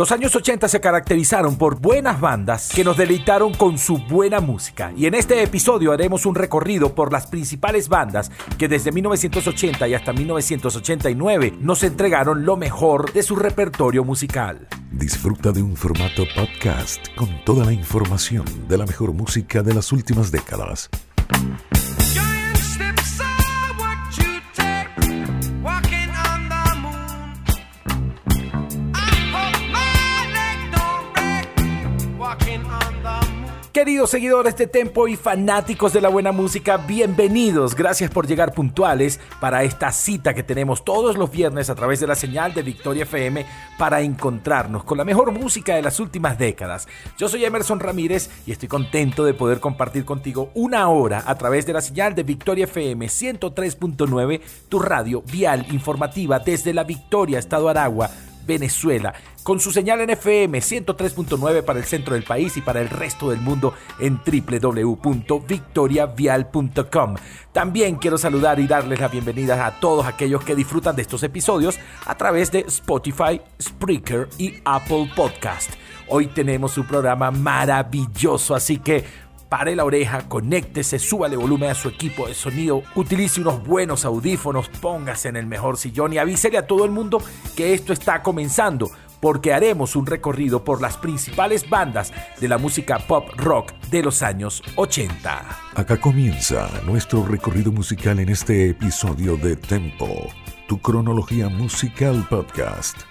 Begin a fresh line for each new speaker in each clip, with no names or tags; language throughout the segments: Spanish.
Los años 80 se caracterizaron por buenas bandas que nos deleitaron con su buena música y en este episodio haremos un recorrido por las principales bandas que desde 1980 y hasta 1989 nos entregaron lo mejor de su repertorio musical.
Disfruta de un formato podcast con toda la información de la mejor música de las últimas décadas.
Queridos seguidores de Tempo y fanáticos de la buena música, bienvenidos. Gracias por llegar puntuales para esta cita que tenemos todos los viernes a través de la señal de Victoria FM para encontrarnos con la mejor música de las últimas décadas. Yo soy Emerson Ramírez y estoy contento de poder compartir contigo una hora a través de la señal de Victoria FM 103.9, tu radio vial informativa desde la Victoria, Estado Aragua Venezuela, con su señal en FM 103.9 para el centro del país y para el resto del mundo en www.victoriavial.com. También quiero saludar y darles la bienvenida a todos aquellos que disfrutan de estos episodios a través de Spotify, Spreaker y Apple Podcast. Hoy tenemos un programa maravilloso, así que pare la oreja, conéctese, súbale volumen a su equipo de sonido, utilice unos buenos audífonos, póngase en el mejor sillón y avísele a todo el mundo que esto está comenzando, porque haremos un recorrido por las principales bandas de la música pop rock de los años 80.
Acá comienza nuestro recorrido musical en este episodio de Tempo, tu cronología musical podcast.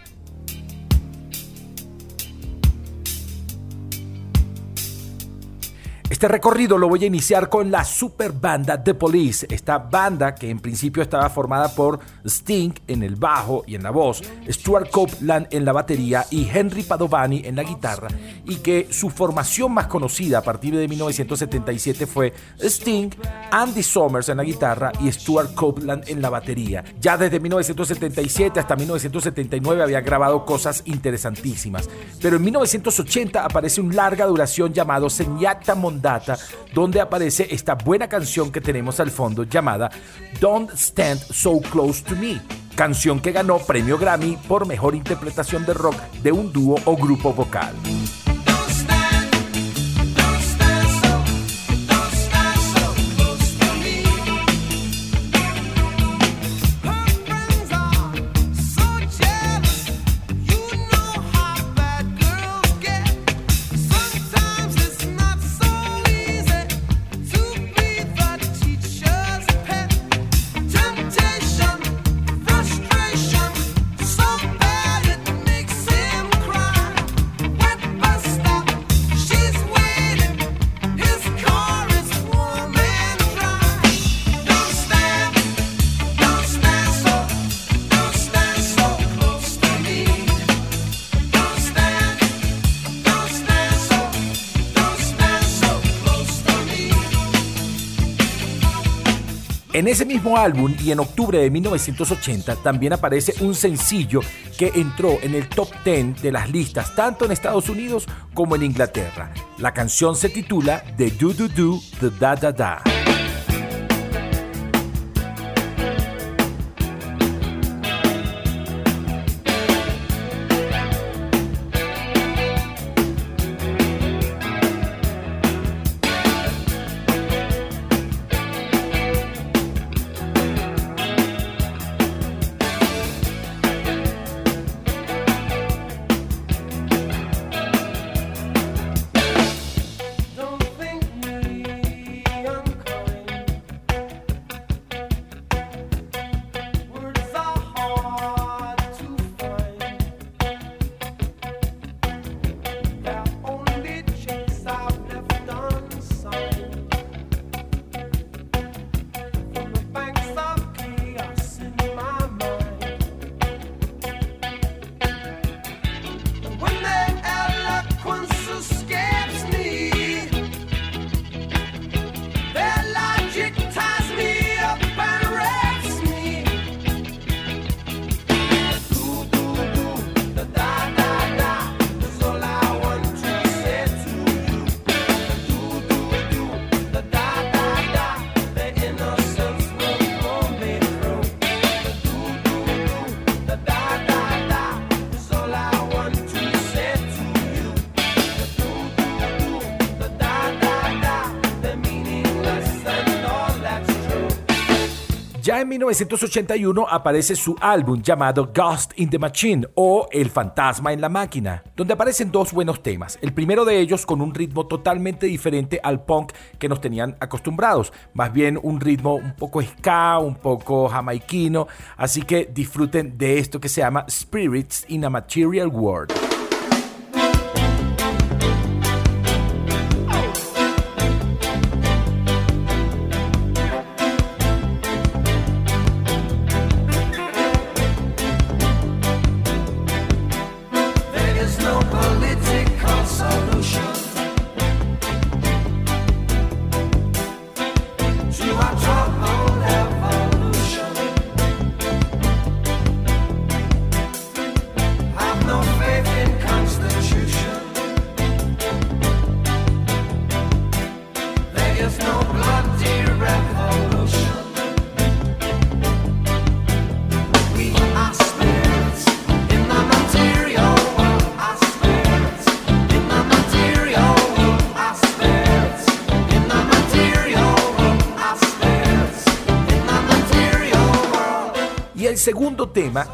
Este recorrido lo voy a iniciar con la super banda The Police, esta banda que en principio estaba formada por Sting en el bajo y en la voz, Stuart Copeland en la batería y Henry Padovani en la guitarra, y que su formación más conocida a partir de 1977 fue Sting, Andy Summers en la guitarra y Stuart Copeland en la batería. Ya desde 1977 hasta 1979 había grabado cosas interesantísimas, pero en 1980 aparece un larga duración llamado Señata Mondana donde aparece esta buena canción que tenemos al fondo llamada Don't Stand So Close to Me, canción que ganó premio Grammy por mejor interpretación de rock de un dúo o grupo vocal. En ese mismo álbum y en octubre de 1980 también aparece un sencillo que entró en el top 10 de las listas tanto en Estados Unidos como en Inglaterra. La canción se titula The Do Do Do The Da Da Da.
En 1981 aparece su álbum llamado Ghost in the Machine o El Fantasma en la Máquina, donde aparecen dos buenos temas. El primero de ellos con un ritmo totalmente diferente al punk que nos tenían acostumbrados, más bien un ritmo un poco ska, un poco jamaiquino, así que disfruten de esto que se llama Spirits in a Material World.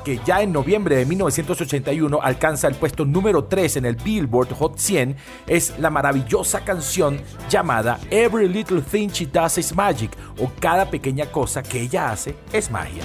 Que ya en noviembre de 1981 alcanza el puesto número 3 en el Billboard Hot 100, es la maravillosa canción llamada Every Little Thing She Does Is Magic, o Cada pequeña cosa que ella hace es magia.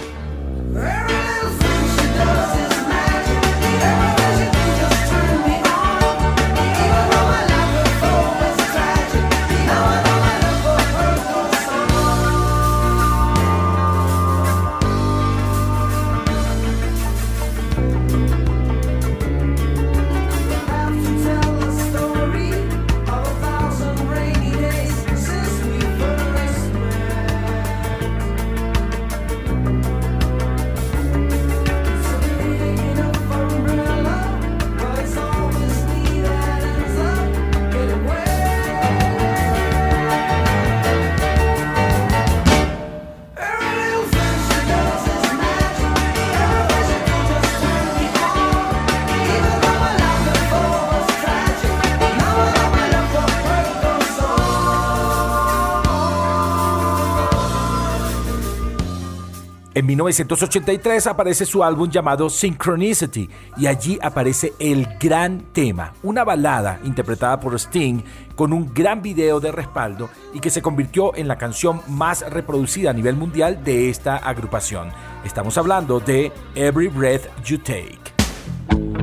1983 aparece su álbum llamado Synchronicity y allí aparece el gran tema, una balada interpretada por Sting con un gran video de respaldo y que se convirtió en la canción más reproducida a nivel mundial de esta agrupación. Estamos hablando de Every Breath You Take.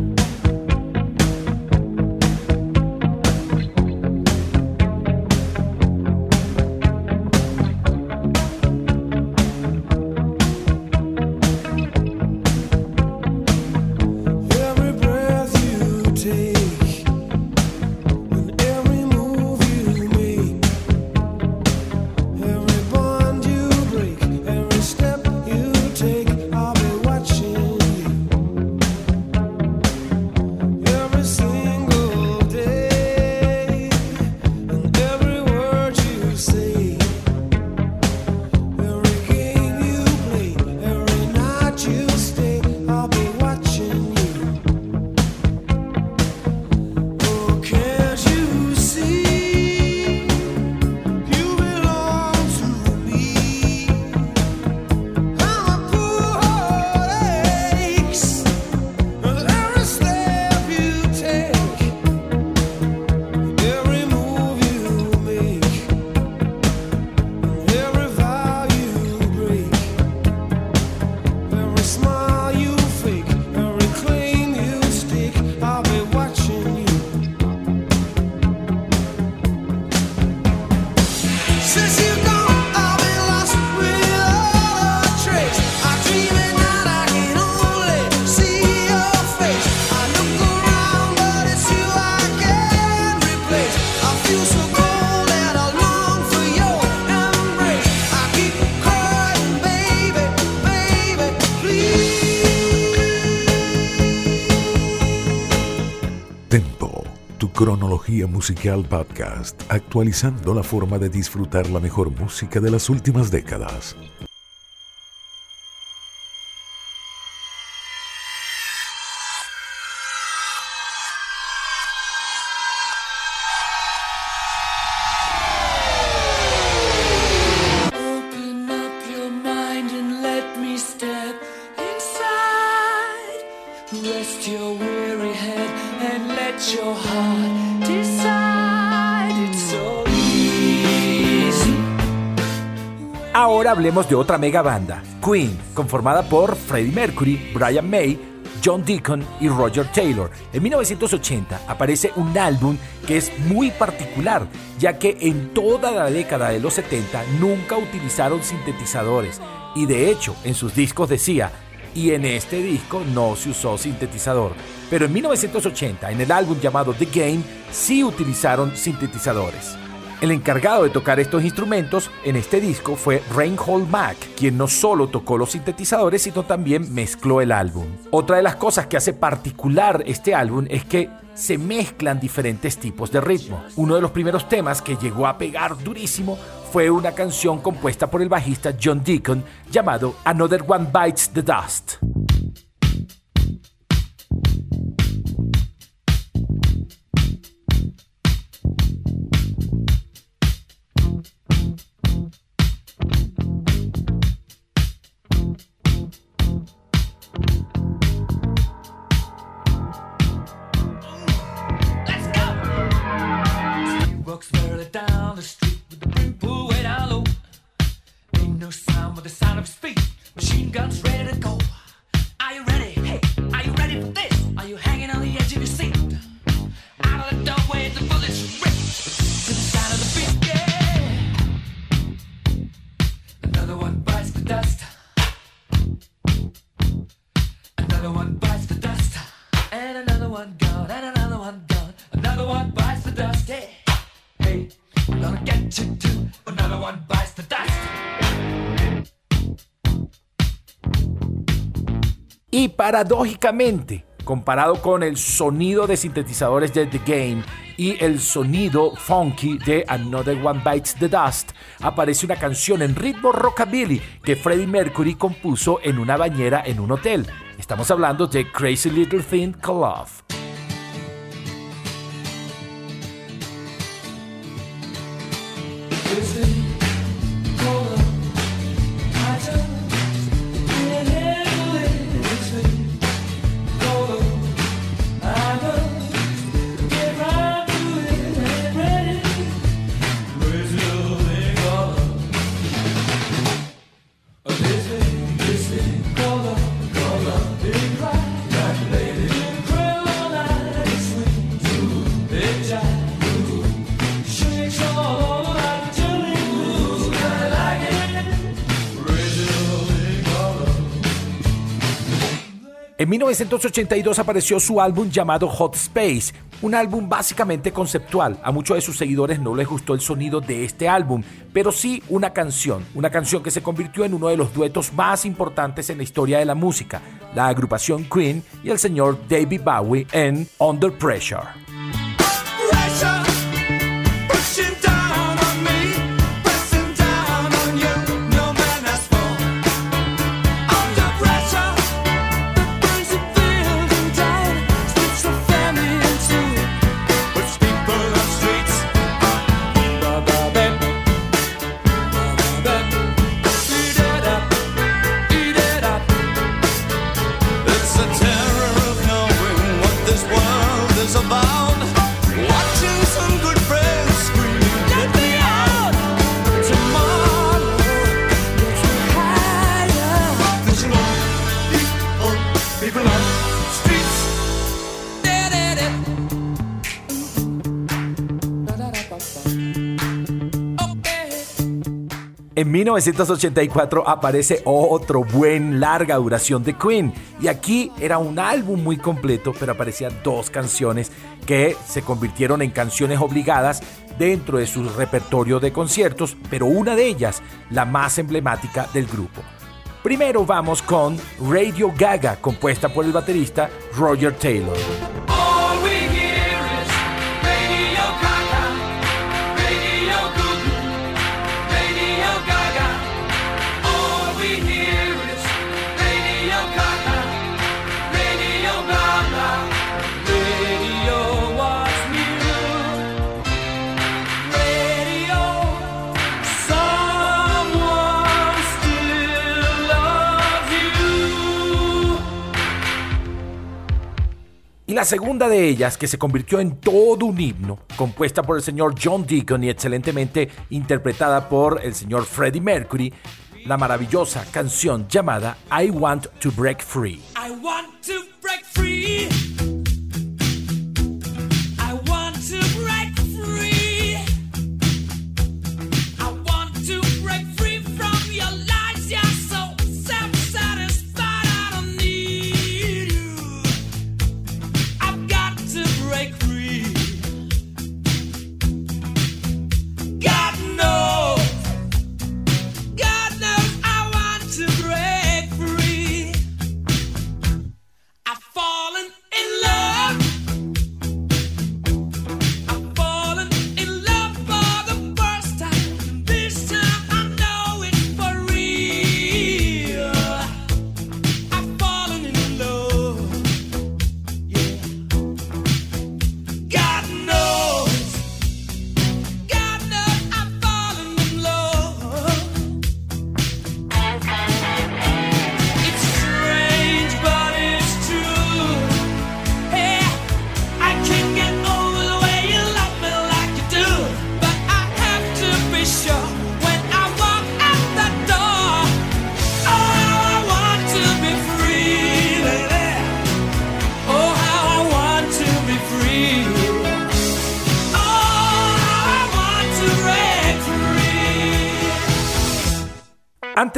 Musical Podcast, actualizando la forma de disfrutar la mejor música de las últimas décadas.
De otra mega banda, Queen, conformada por Freddie Mercury, Brian May, John Deacon y Roger Taylor. En 1980 aparece un álbum que es muy particular, ya que en toda la década de los 70 nunca utilizaron sintetizadores y de hecho en sus discos decía, y en este disco no se usó sintetizador. Pero en 1980, en el álbum llamado The Game, sí utilizaron sintetizadores. El encargado de tocar estos instrumentos en este disco fue Reinhold Mack, quien no solo tocó los sintetizadores, sino también mezcló el álbum. Otra de las cosas que hace particular este álbum es que se mezclan diferentes tipos de ritmo. Uno de los primeros temas que llegó a pegar durísimo fue una canción compuesta por el bajista John Deacon llamado Another One Bites the Dust. Paradójicamente, comparado con el sonido de sintetizadores de The Game y el sonido funky de Another One Bites the Dust, aparece una canción en ritmo rockabilly que Freddie Mercury compuso en una bañera en un hotel. Estamos hablando de Crazy Little Thing Called Love. 1982 apareció su álbum llamado Hot Space, un álbum básicamente conceptual. A muchos de sus seguidores no les gustó el sonido de este álbum, pero sí una canción, una canción que se convirtió en uno de los duetos más importantes en la historia de la música, la agrupación Queen y el señor David Bowie en Under Pressure. En 1984 aparece otro buen larga duración de Queen y aquí era un álbum muy completo pero aparecían dos canciones que se convirtieron en canciones obligadas dentro de su repertorio de conciertos, pero una de ellas la más emblemática del grupo. Primero vamos con Radio Gaga, compuesta por el baterista Roger Taylor. La segunda de ellas, que se convirtió en todo un himno, compuesta por el señor John Deacon y excelentemente interpretada por el señor Freddie Mercury, la maravillosa canción llamada I Want to Break Free. I want to break free.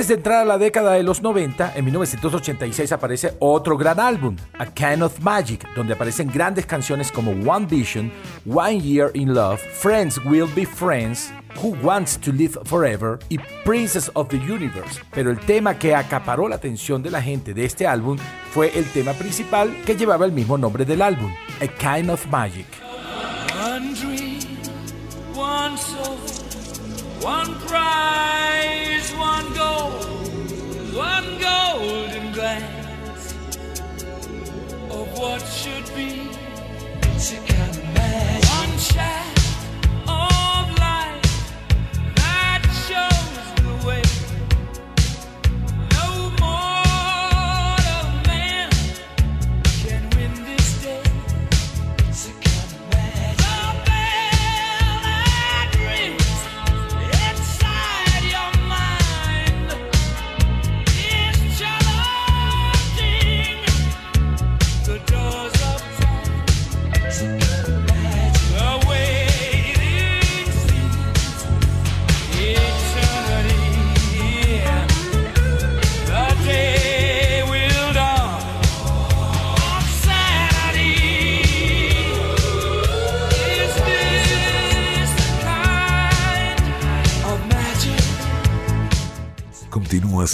De entrar a la década de los 90, en 1986 aparece otro gran álbum, A Can of Magic, donde aparecen grandes canciones como One Vision, One Year in Love, Friends Will Be Friends, Who Wants to Live Forever y Princess of the Universe. Pero el tema que acaparó la atención de la gente de este álbum fue el tema principal que llevaba el mismo nombre del álbum, A Kind of Magic. One prize, one gold, one golden glance of what should be. It's a kind of magic. One shot.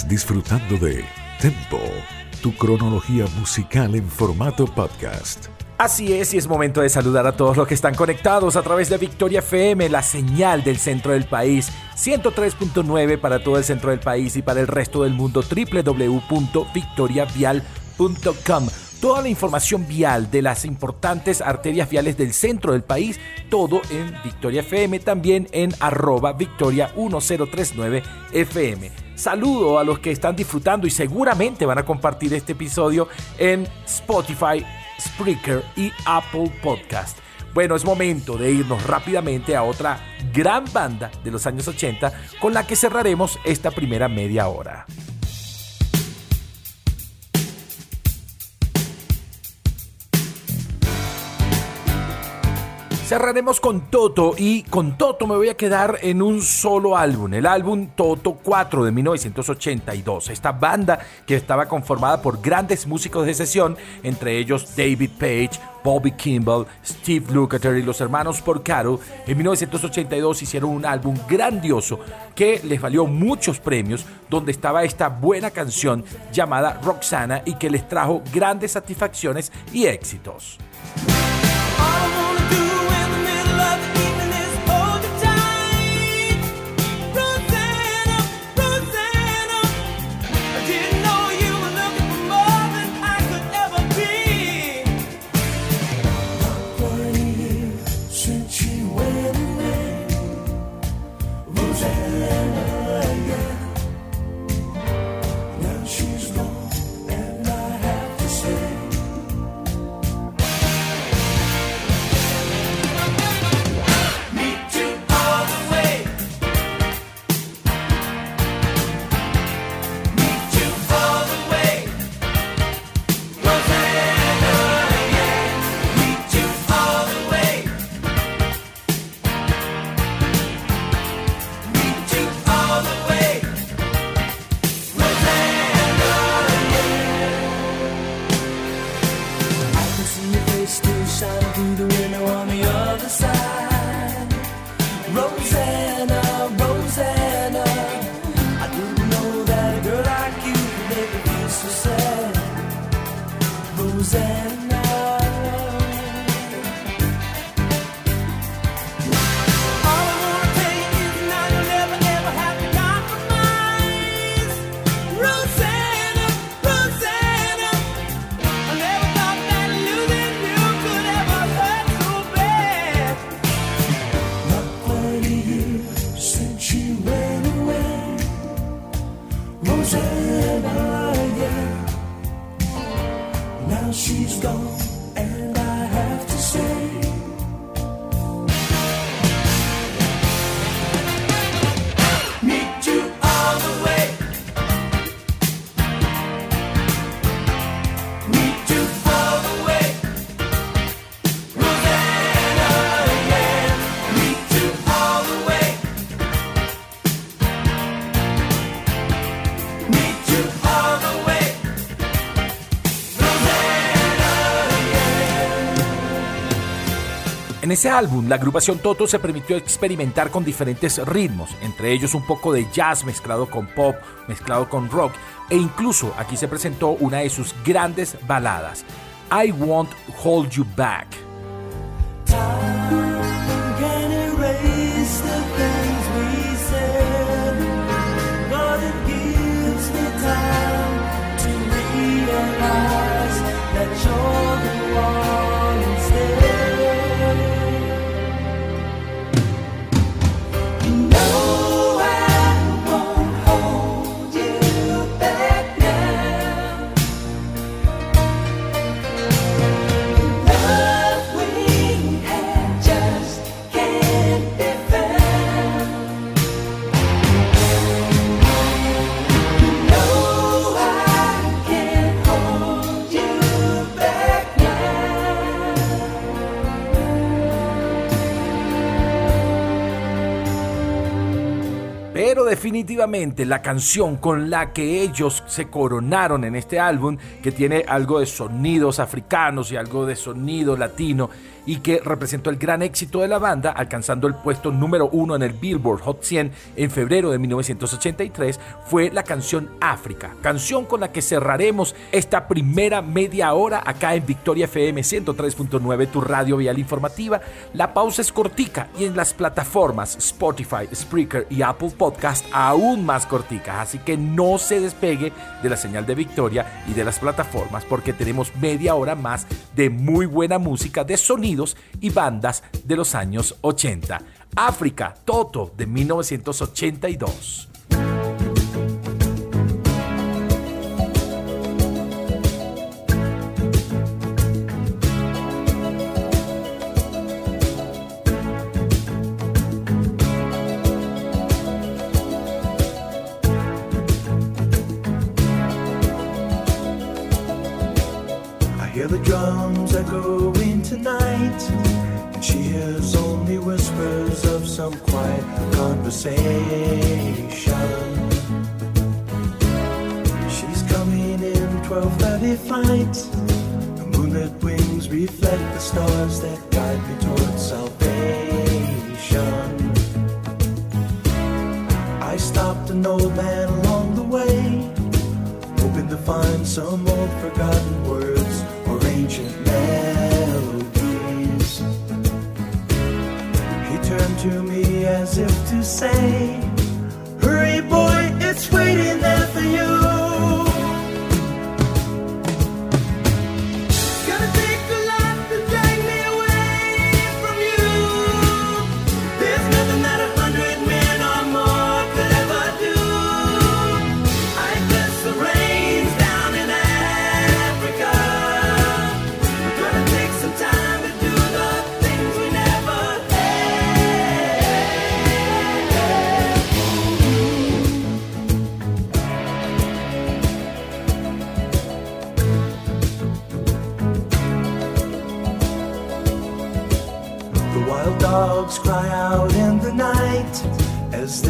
Disfrutando de Tempo, tu cronología musical en formato podcast.
Así es, y es momento de saludar a todos los que están conectados a través de Victoria FM, la señal del centro del país, 103.9 para todo el centro del país y para el resto del mundo, www.victoriavial.com toda la información vial de las importantes arterias viales del centro del país, todo en Victoria FM, también en arroba Victoria 1039 FM. Saludo a los que están disfrutando y seguramente van a compartir este episodio en Spotify, Spreaker y Apple Podcast. Bueno, es momento de irnos rápidamente a otra gran banda de los años 80 con la que cerraremos esta primera media hora. Cerraremos con Toto y con Toto me voy a quedar en un solo álbum, el álbum Toto 4 de 1982. Esta banda que estaba conformada por grandes músicos de sesión, entre ellos David Page, Bobby Kimball, Steve Lukather y los hermanos Porcaro, en 1982 hicieron un álbum grandioso que les valió muchos premios, donde estaba esta buena canción llamada Roxana y que les trajo grandes satisfacciones y éxitos.
she's gone, and I have to say. Ese álbum, la agrupación Toto se permitió experimentar con diferentes ritmos, entre ellos un poco de jazz mezclado con pop, mezclado con rock, e incluso aquí se presentó una de sus grandes baladas, I Won't Hold You Back. Definitivamente la canción con la que ellos se coronaron en este álbum, que tiene algo de sonidos africanos y algo de sonido latino, y que representó el gran éxito de la banda, alcanzando el puesto número uno en el Billboard Hot 100 en febrero de 1983, fue la canción África, canción con la que cerraremos esta primera media hora acá en Victoria FM 103.9, tu radio vial informativa. La pausa es cortica y en las plataformas Spotify, Spreaker y Apple Podcast aún más cortica, así que no se despegue de la señal de Victoria y de las plataformas porque tenemos media hora más de muy buena música de sonido y bandas de los años 80. África, Toto de 1982. Conversation. She's coming in 12:30 flight. The moonlit wings reflect the stars that guide me towards salvation. I stopped an old man along the way, hoping to find some old forgotten words or ancient melodies. He turned to me as if to say, Hurry, boy, it's waiting there for you.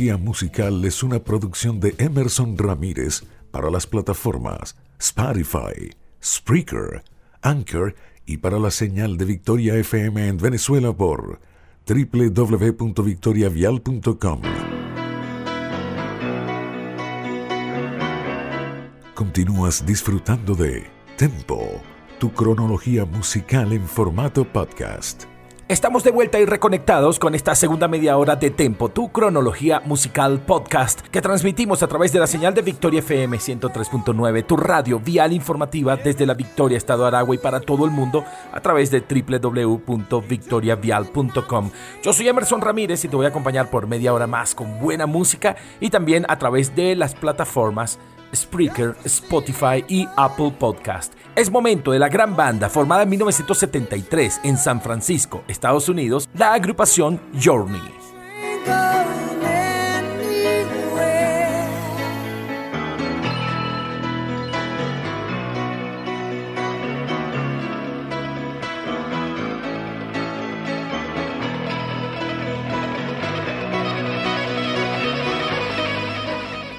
Cronología musical es una producción de Emerson Ramírez para las plataformas Spotify, Spreaker, Anchor y para la señal de Victoria FM en Venezuela por www.victoriavial.com. Continúas disfrutando de Tempo, tu cronología musical en formato podcast.
Estamos de vuelta y reconectados con esta segunda media hora de Tempo, tu cronología musical podcast que transmitimos a través de la señal de Victoria FM 103.9, tu radio vial informativa desde la Victoria, Estado Aragua y para todo el mundo a través de www.victoriavial.com. Yo soy Emerson Ramírez y te voy a acompañar por media hora más con buena música y también a través de las plataformas Spreaker, Spotify y Apple Podcast. Es momento de la gran banda formada en 1973 en San Francisco, Estados Unidos, la agrupación Journey.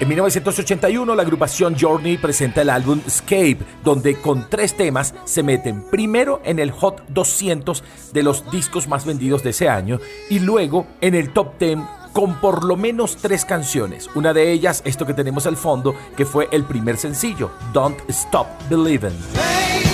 En 1981 la agrupación Journey presenta el álbum Escape, donde con tres temas se meten primero en el Hot 200 de los discos más vendidos de ese año y luego en el Top 10 con por lo menos tres canciones. Una de ellas, esto que tenemos al fondo, que fue el primer sencillo, Don't Stop Believing.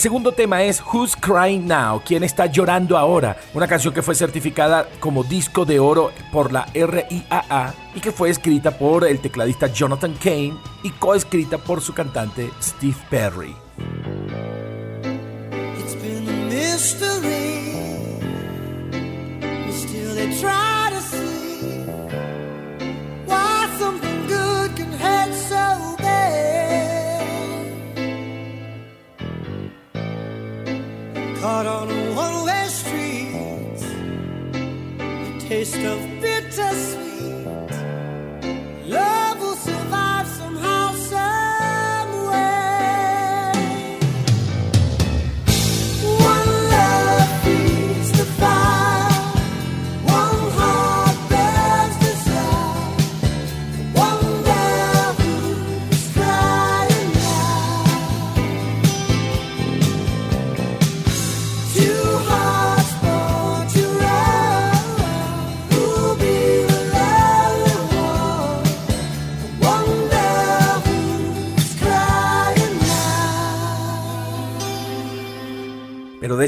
Segundo tema es Who's Crying Now? ¿Quién está llorando ahora? Una canción que fue certificada como disco de oro por la RIAA y que fue escrita por el tecladista Jonathan Kane y coescrita por su cantante Steve Perry. Taste of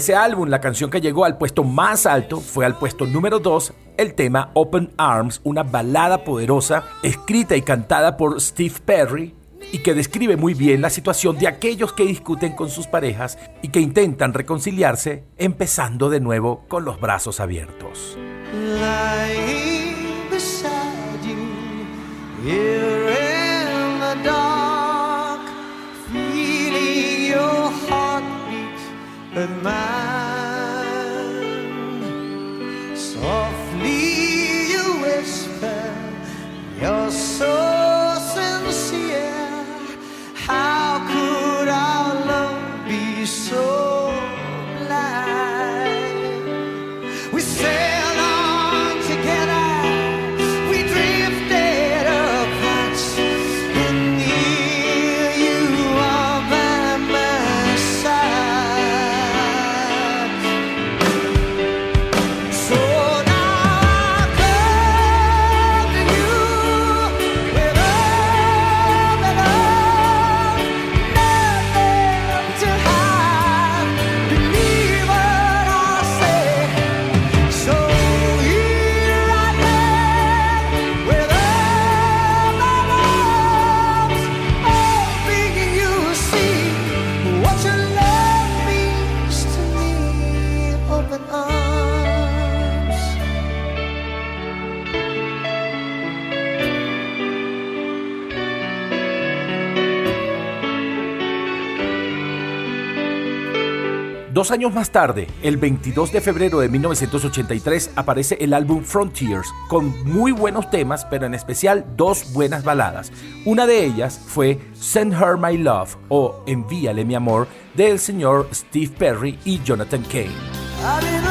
ese álbum, la canción que llegó al puesto más alto fue al puesto número 2, el tema Open Arms, una balada poderosa escrita y cantada por Steve Perry y que describe muy bien la situación de aquellos que discuten con sus parejas y que intentan reconciliarse empezando de nuevo con los brazos abiertos. at man Softly you whisper, You're so sincere. How could our love be so? Dos años más tarde, el 22 de febrero de 1983, aparece el álbum Frontiers, con muy buenos temas, pero en especial dos buenas baladas. Una de ellas fue Send Her My Love o Envíale mi amor del señor Steve Perry y Jonathan Kane.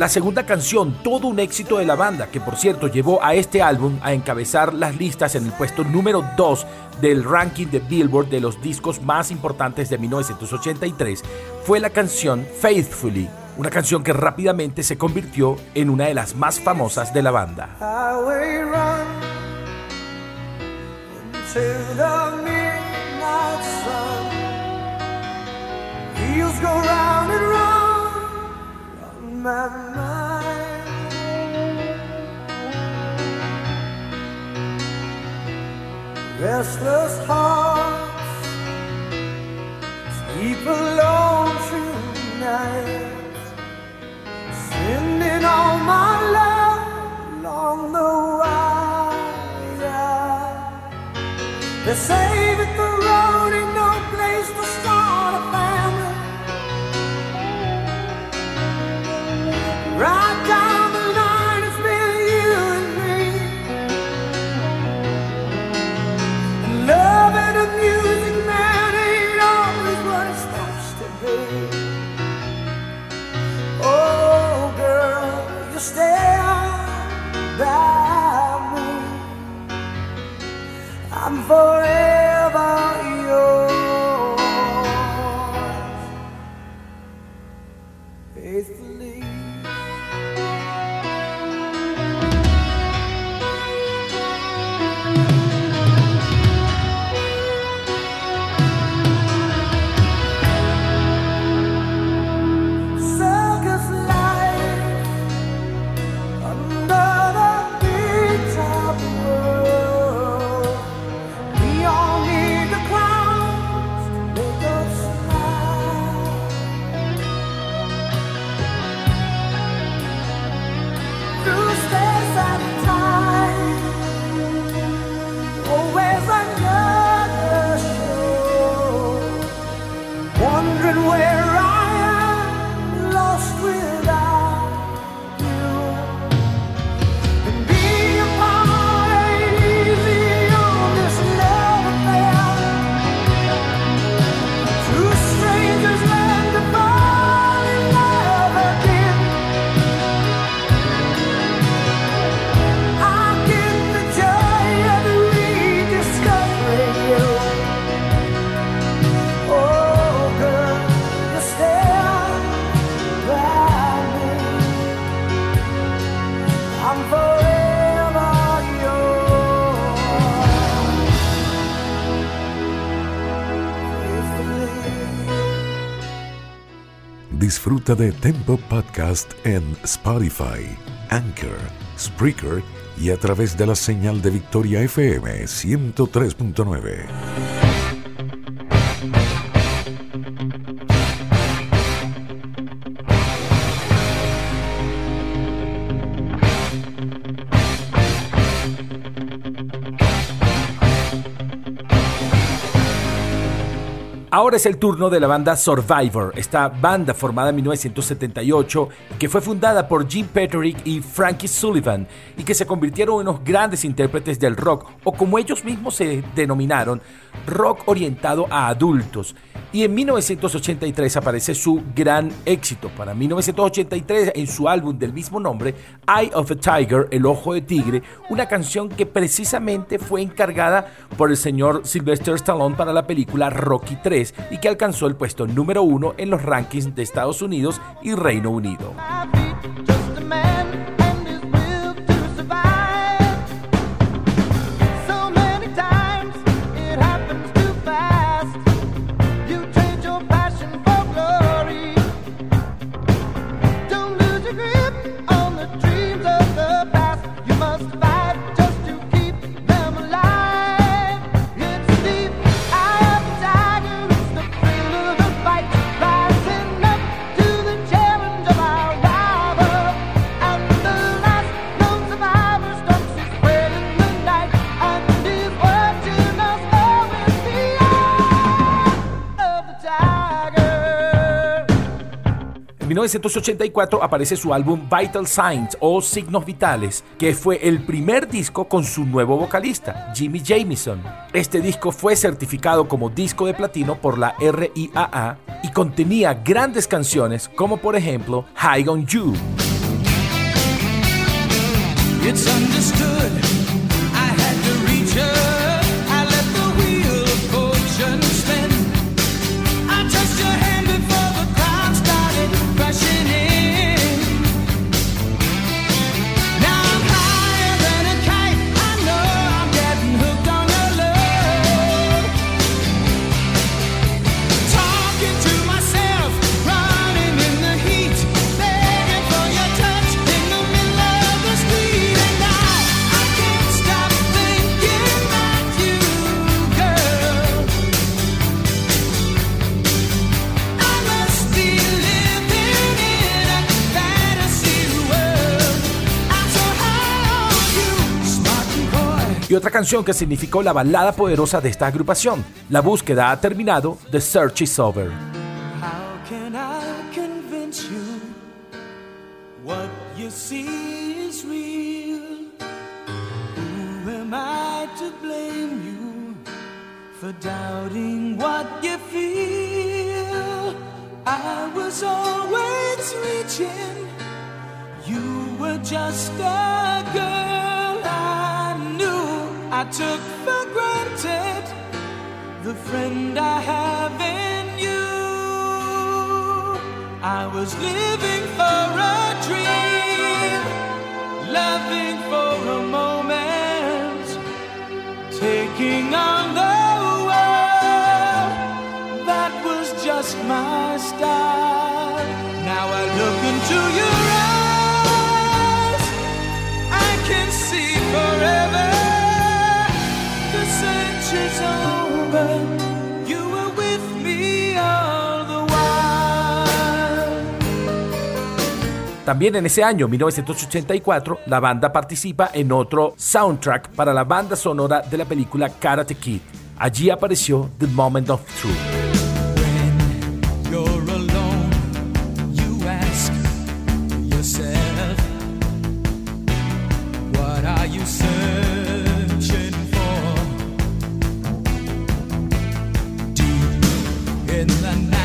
La segunda canción, todo un éxito de la banda, que por cierto llevó a este álbum a encabezar las listas en el puesto número 2 del ranking de Billboard de los discos más importantes de 1983, fue la canción Faithfully, una canción que rápidamente se convirtió en una de las más famosas de la banda. My mind. Restless hearts sleep alone tonight, sending all my love along the wire. They say that the road ain't no place to
Disfruta de Tempo Podcast en Spotify, Anchor, Spreaker y a través de la señal de Victoria FM 103.9.
Ahora es el turno de la banda Survivor, esta banda formada en 1978 que fue fundada por Jim Peterick y Frankie Sullivan y que se convirtieron en unos grandes intérpretes del rock o como ellos mismos se denominaron, rock orientado a adultos. Y en 1983 aparece su gran éxito. Para 1983 en su álbum del mismo nombre, Eye of a Tiger, El Ojo de Tigre, una canción que precisamente fue encargada por el señor Sylvester Stallone para la película Rocky 3 y que alcanzó el puesto número uno en los rankings de Estados Unidos y Reino Unido. 1984 aparece su álbum Vital Signs o Signos Vitales, que fue el primer disco con su nuevo vocalista, Jimmy Jamison. Este disco fue certificado como disco de platino por la RIAA y contenía grandes canciones como por ejemplo High on You. Y otra canción que significó la balada poderosa de esta agrupación. La búsqueda ha terminado, The Search is Over. How can I convince you what you see is real? Who am I to blame you for doubting what you feel? I was always reaching, you were just a girl I. I took for granted the friend I have in you. I was living for a dream, loving for a moment, taking on the También en ese año, 1984, la banda participa en otro soundtrack para la banda sonora de la película Karate Kid. Allí apareció The Moment of Truth.
in the night.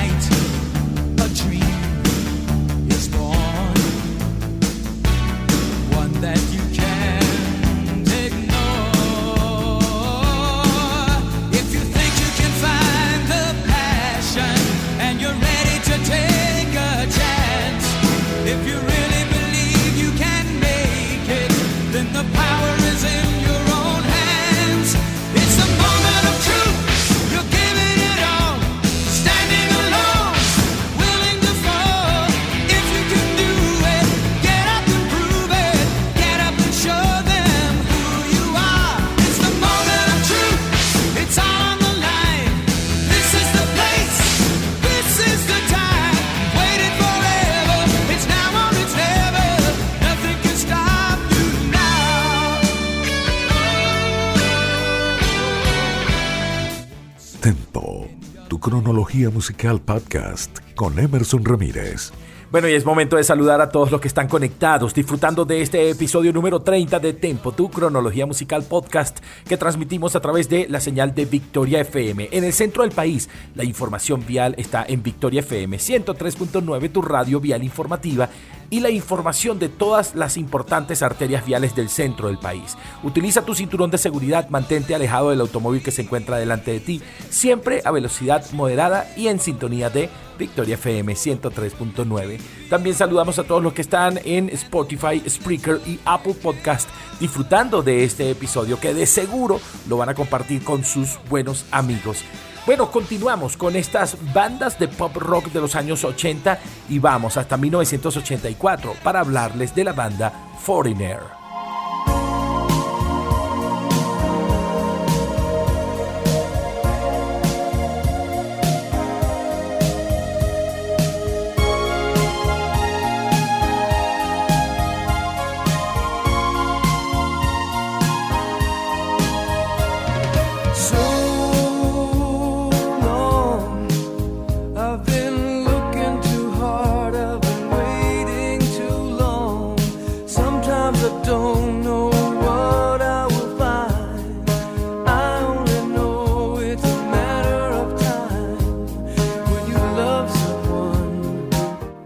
Musical Podcast con Emerson Ramírez.
Bueno, y es momento de saludar a todos los que están conectados, disfrutando de este episodio número 30 de Tempo, tu cronología musical podcast que transmitimos a través de la señal de Victoria FM. En el centro del país, la información vial está en Victoria FM 103.9, tu radio vial informativa y la información de todas las importantes arterias viales del centro del país. Utiliza tu cinturón de seguridad, mantente alejado del automóvil que se encuentra delante de ti, siempre a velocidad moderada y en sintonía de Victoria FM 103.9. También saludamos a todos los que están en Spotify, Spreaker y Apple Podcast disfrutando de este episodio que de seguro lo van a compartir con sus buenos amigos. Bueno, continuamos con estas bandas de pop rock de los años 80 y vamos hasta 1984 para hablarles de la banda Foreigner.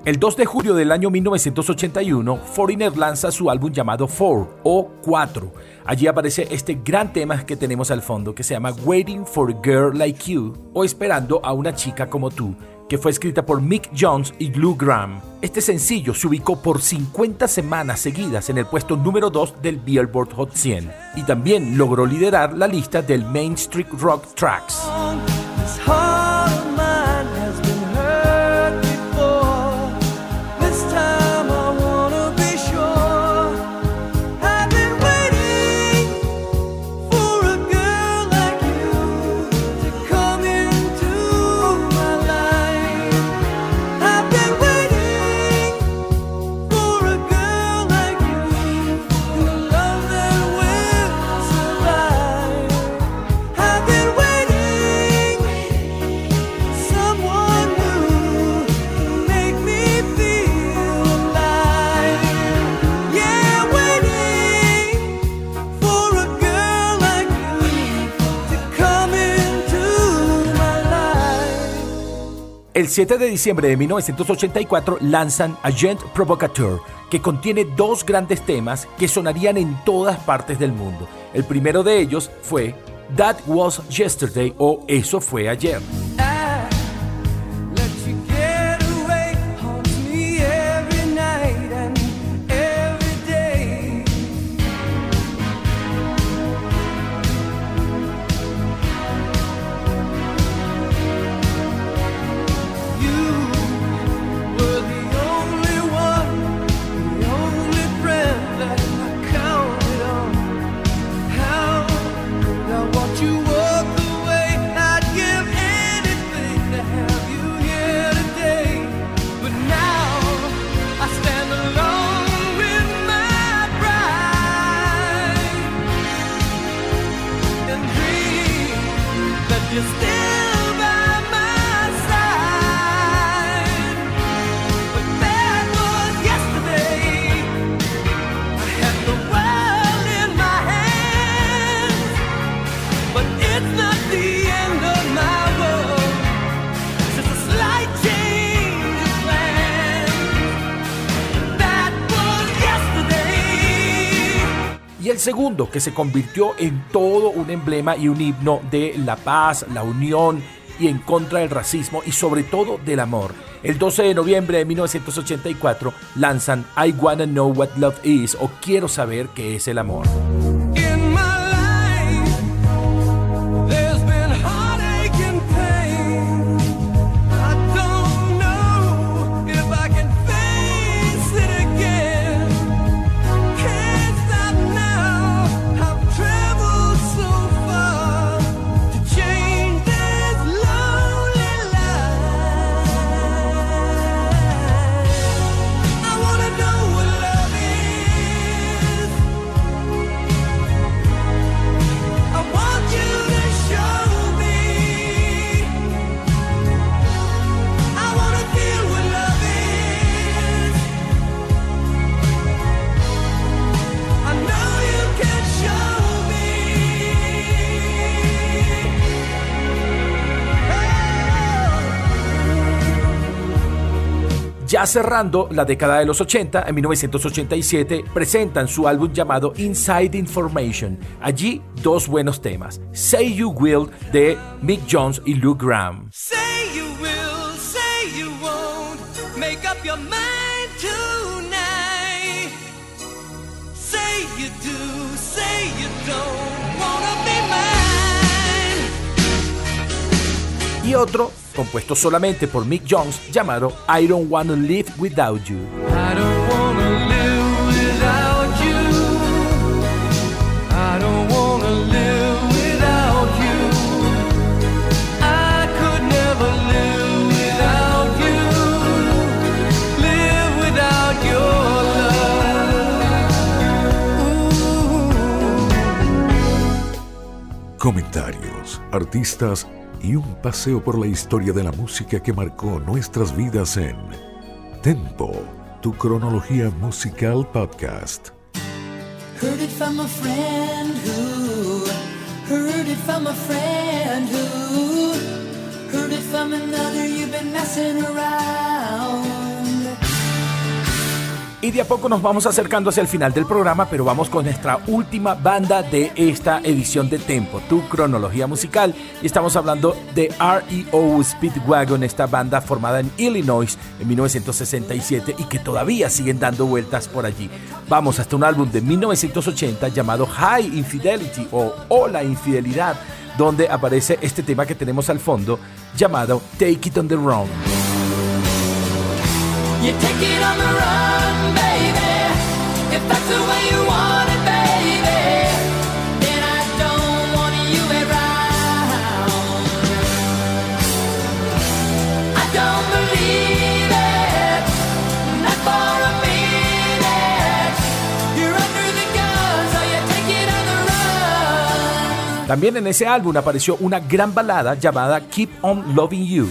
El 2 de julio del año 1981, Foreigner lanza su álbum llamado Four o 4. Allí aparece este gran tema que tenemos al fondo que se llama Waiting for a Girl Like You o Esperando a una chica como tú, que fue escrita por Mick Jones y Lou Graham. Este sencillo se ubicó por 50 semanas seguidas en el puesto número 2 del Billboard Hot 100 y también logró liderar la lista del Main Street Rock Tracks. 7 de diciembre de 1984 lanzan Agent Provocateur, que contiene dos grandes temas que sonarían en todas partes del mundo. El primero de ellos fue That Was Yesterday o Eso fue ayer. Segundo, que se convirtió en todo un emblema y un himno de la paz, la unión y en contra del racismo y sobre todo del amor. El 12 de noviembre de 1984 lanzan I Wanna Know What Love Is o Quiero saber qué es el amor. Ya cerrando la década de los 80, en 1987 presentan su álbum llamado Inside Information. Allí dos buenos temas, Say You Will de Mick Jones y Lou Graham.
Say you will, say you won't, make up your mind tonight. Say you do, say you don't, wanna be
mine. Y otro compuesto solamente por Mick Jones, llamado I Don't Wanna Live Without You.
Comentarios, artistas y un paseo por la historia de la música que marcó nuestras vidas en Tempo, tu cronología musical podcast.
Heard it from a friend who heard it from a friend who heard it from another you've been messing around.
Y de a poco nos vamos acercando hacia el final del programa, pero vamos con nuestra última banda de esta edición de Tempo, tu cronología musical. Y estamos hablando de REO Speedwagon, esta banda formada en Illinois en 1967 y que todavía siguen dando vueltas por allí. Vamos hasta un álbum de 1980 llamado High Infidelity o Hola Infidelidad, donde aparece este tema que tenemos al fondo llamado Take It on the Run.
You take it on the run,
También en ese álbum apareció una gran balada llamada Keep On Loving You.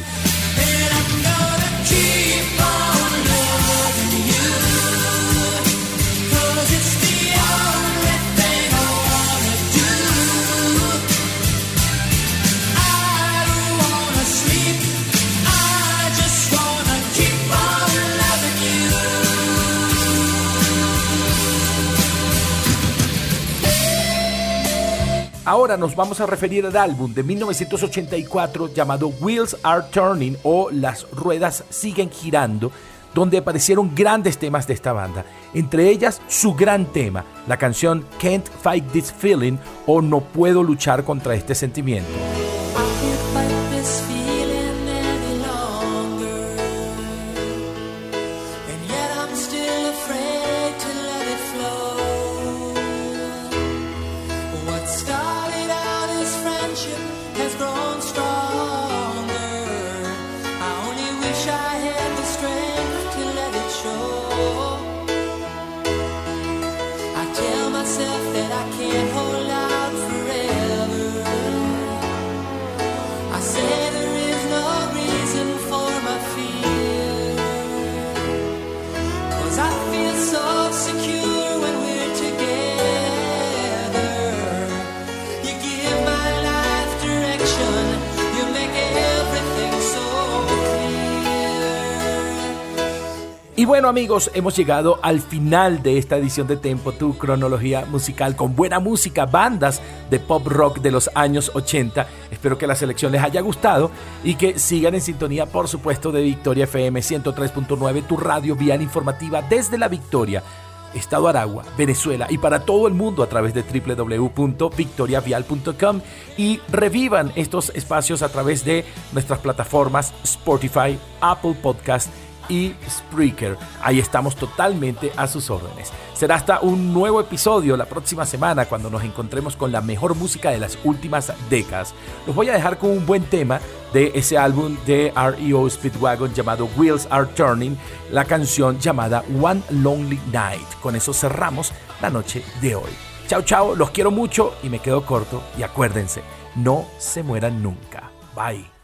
Ahora nos vamos a referir al álbum de 1984 llamado Wheels Are Turning o Las Ruedas Siguen Girando, donde aparecieron grandes temas de esta banda, entre ellas su gran tema, la canción Can't Fight This Feeling o No Puedo Luchar contra este sentimiento. Hemos llegado al final de esta edición de Tempo, tu cronología musical con buena música, bandas de pop rock de los años 80. Espero que la selección les haya gustado y que sigan en sintonía, por supuesto, de Victoria FM 103.9, tu radio vial informativa desde la Victoria. Estado Aragua, Venezuela y para todo el mundo a través de www.victoriavial.com y revivan estos espacios a través de nuestras plataformas Spotify, Apple Podcast y Spreaker. Ahí estamos totalmente a sus órdenes. Será hasta un nuevo episodio la próxima semana cuando nos encontremos con la mejor música de las últimas décadas. Los voy a dejar con un buen tema de ese álbum de REO Speedwagon llamado Wheels Are Turning, la canción llamada One Lonely Night. Con eso cerramos la noche de hoy. Chao, chao, los quiero mucho y me quedo corto y acuérdense, no se mueran nunca. Bye.